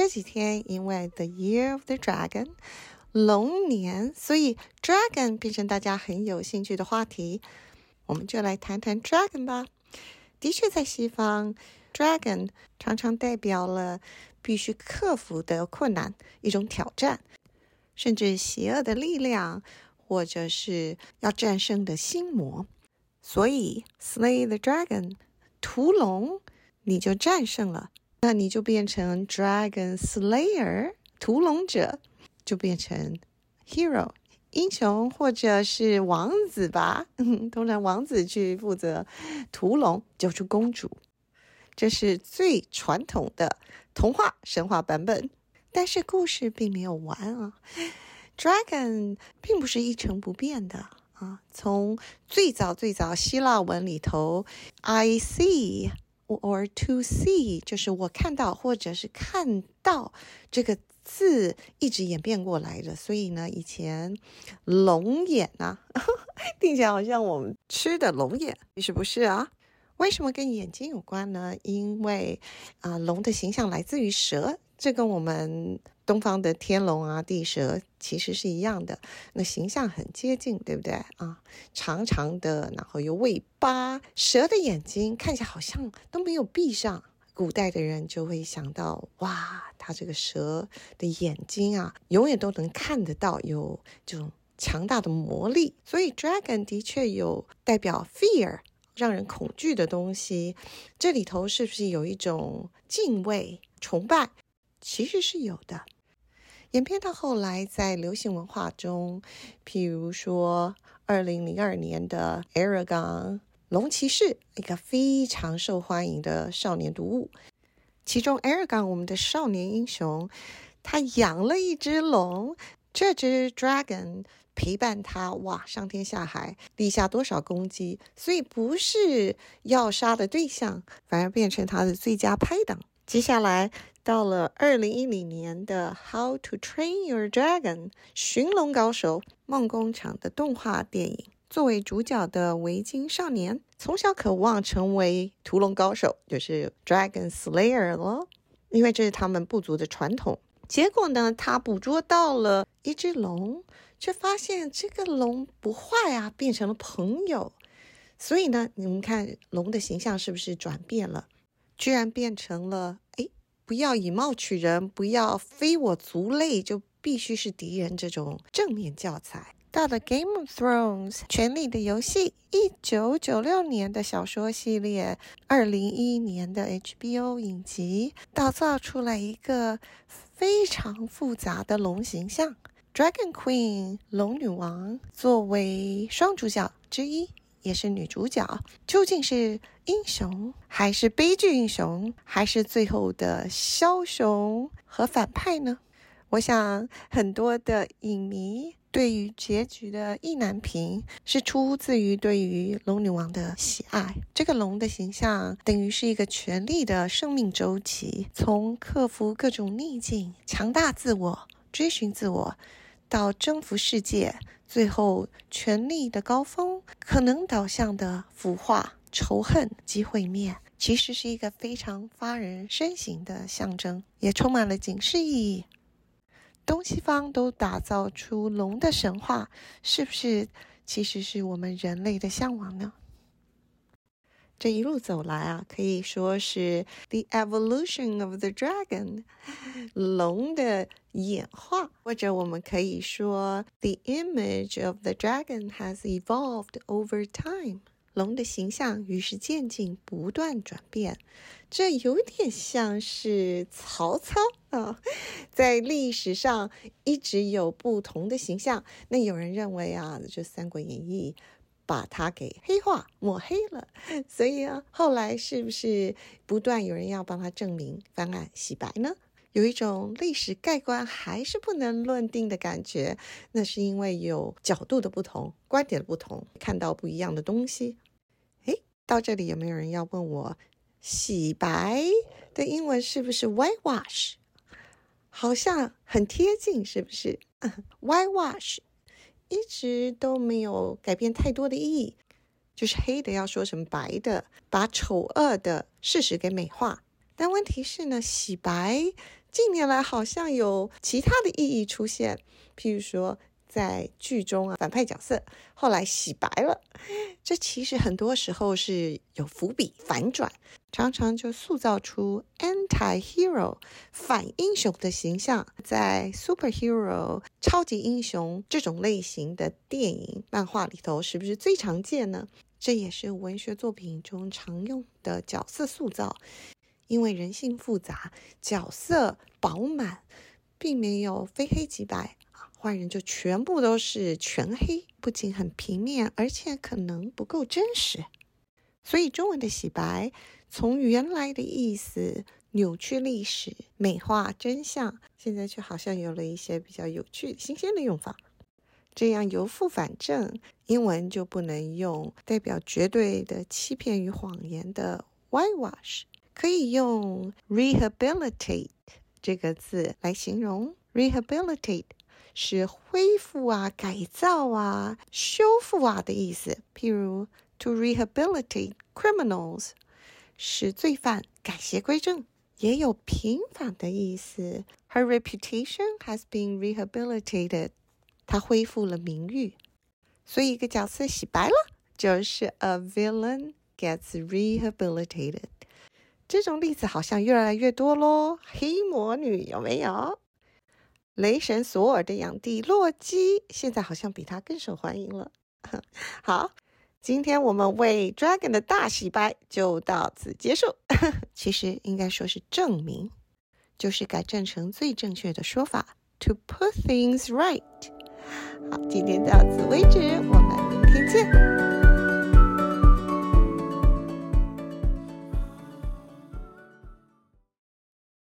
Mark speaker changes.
Speaker 1: 这几天因为 The Year of the Dragon 龙年，所以 Dragon 变成大家很有兴趣的话题。我们就来谈谈 Dragon 吧。的确，在西方，Dragon 常常代表了必须克服的困难，一种挑战，甚至邪恶的力量，或者是要战胜的心魔。所以，Slay the Dragon，屠龙，你就战胜了，那你就变成 Dragon Slayer，屠龙者，就变成 Hero。英雄或者是王子吧，通常王子去负责屠龙救出公主，这是最传统的童话神话版本。但是故事并没有完啊，Dragon 并不是一成不变的啊。从最早最早希腊文里头，I see or to see 就是我看到或者是看到这个。字一直演变过来的，所以呢，以前龙眼啊，听起来好像我们吃的龙眼，其实不是啊。为什么跟眼睛有关呢？因为啊，龙的形象来自于蛇，这跟我们东方的天龙啊、地蛇其实是一样的，那形象很接近，对不对啊？长长的，然后有尾巴，蛇的眼睛看起来好像都没有闭上。古代的人就会想到，哇，它这个蛇的眼睛啊，永远都能看得到，有这种强大的魔力。所以，dragon 的确有代表 fear，让人恐惧的东西。这里头是不是有一种敬畏、崇拜？其实是有的。演变到后来，在流行文化中，譬如说，二零零二年的 Aragon。龙骑士，一个非常受欢迎的少年读物。其中，Aragon 我们的少年英雄，他养了一只龙，这只 Dragon 陪伴他，哇，上天下海，立下多少功绩，所以不是要杀的对象，反而变成他的最佳拍档。接下来到了二零一零年的《How to Train Your Dragon》寻龙高手梦工厂的动画电影。作为主角的维京少年，从小渴望成为屠龙高手，就是 Dragon Slayer 了，因为这是他们部族的传统。结果呢，他捕捉到了一只龙，却发现这个龙不坏啊，变成了朋友。所以呢，你们看龙的形象是不是转变了？居然变成了哎，不要以貌取人，不要非我族类，就必须是敌人这种正面教材。到了《Game of Thrones》权力的游戏，一九九六年的小说系列，二零一一年的 HBO 影集，打造出来一个非常复杂的龙形象，Dragon Queen 龙女王作为双主角之一，也是女主角，究竟是英雄还是悲剧英雄，还是最后的枭雄和反派呢？我想很多的影迷。对于结局的意难平，是出自于对于龙女王的喜爱。这个龙的形象等于是一个权力的生命周期，从克服各种逆境、强大自我、追寻自我，到征服世界，最后权力的高峰可能导向的腐化、仇恨及毁灭，其实是一个非常发人深省的象征，也充满了警示意义。东西方都打造出龙的神话，是不是其实是我们人类的向往呢？这一路走来啊，可以说是 the evolution of the dragon，龙的演化，或者我们可以说 the image of the dragon has evolved over time。龙的形象与时渐进，不断转变，这有点像是曹操啊，在历史上一直有不同的形象。那有人认为啊，这《三国演义》把他给黑化、抹黑了，所以啊，后来是不是不断有人要帮他证明、翻案、洗白呢？有一种历史盖棺还是不能论定的感觉，那是因为有角度的不同、观点的不同，看到不一样的东西。诶，到这里有没有人要问我，洗白的英文是不是 whitewash？好像很贴近，是不是？whitewash 一直都没有改变太多的意义，就是黑的要说成白的，把丑恶的事实给美化。但问题是呢，洗白近年来好像有其他的意义出现，譬如说。在剧中啊，反派角色后来洗白了，这其实很多时候是有伏笔反转，常常就塑造出 anti-hero 反英雄的形象。在 superhero 超级英雄这种类型的电影、漫画里头，是不是最常见呢？这也是文学作品中常用的角色塑造，因为人性复杂，角色饱满，并没有非黑即白啊。坏人就全部都是全黑，不仅很平面，而且可能不够真实。所以中文的洗白，从原来的意思扭曲历史、美化真相，现在却好像有了一些比较有趣、新鲜的用法。这样由负反正，英文就不能用代表绝对的欺骗与谎言的 whitewash，可以用 rehabilitate 这个字来形容 rehabilitate。是恢复啊、改造啊、修复啊的意思。譬如，to rehabilitate criminals，使罪犯改邪归正，也有平反的意思。Her reputation has been rehabilitated，她恢复了名誉。所以，一个角色洗白了，就是 a villain gets rehabilitated。 这种例子好像越来越多喽。黑魔女有没有？雷神索尔的养弟洛基，现在好像比他更受欢迎了。好，今天我们为 Dragon 的大洗白就到此结束。其实应该说是证明，就是改正成最正确的说法，to put things right。好，今天到此为止。我们明天见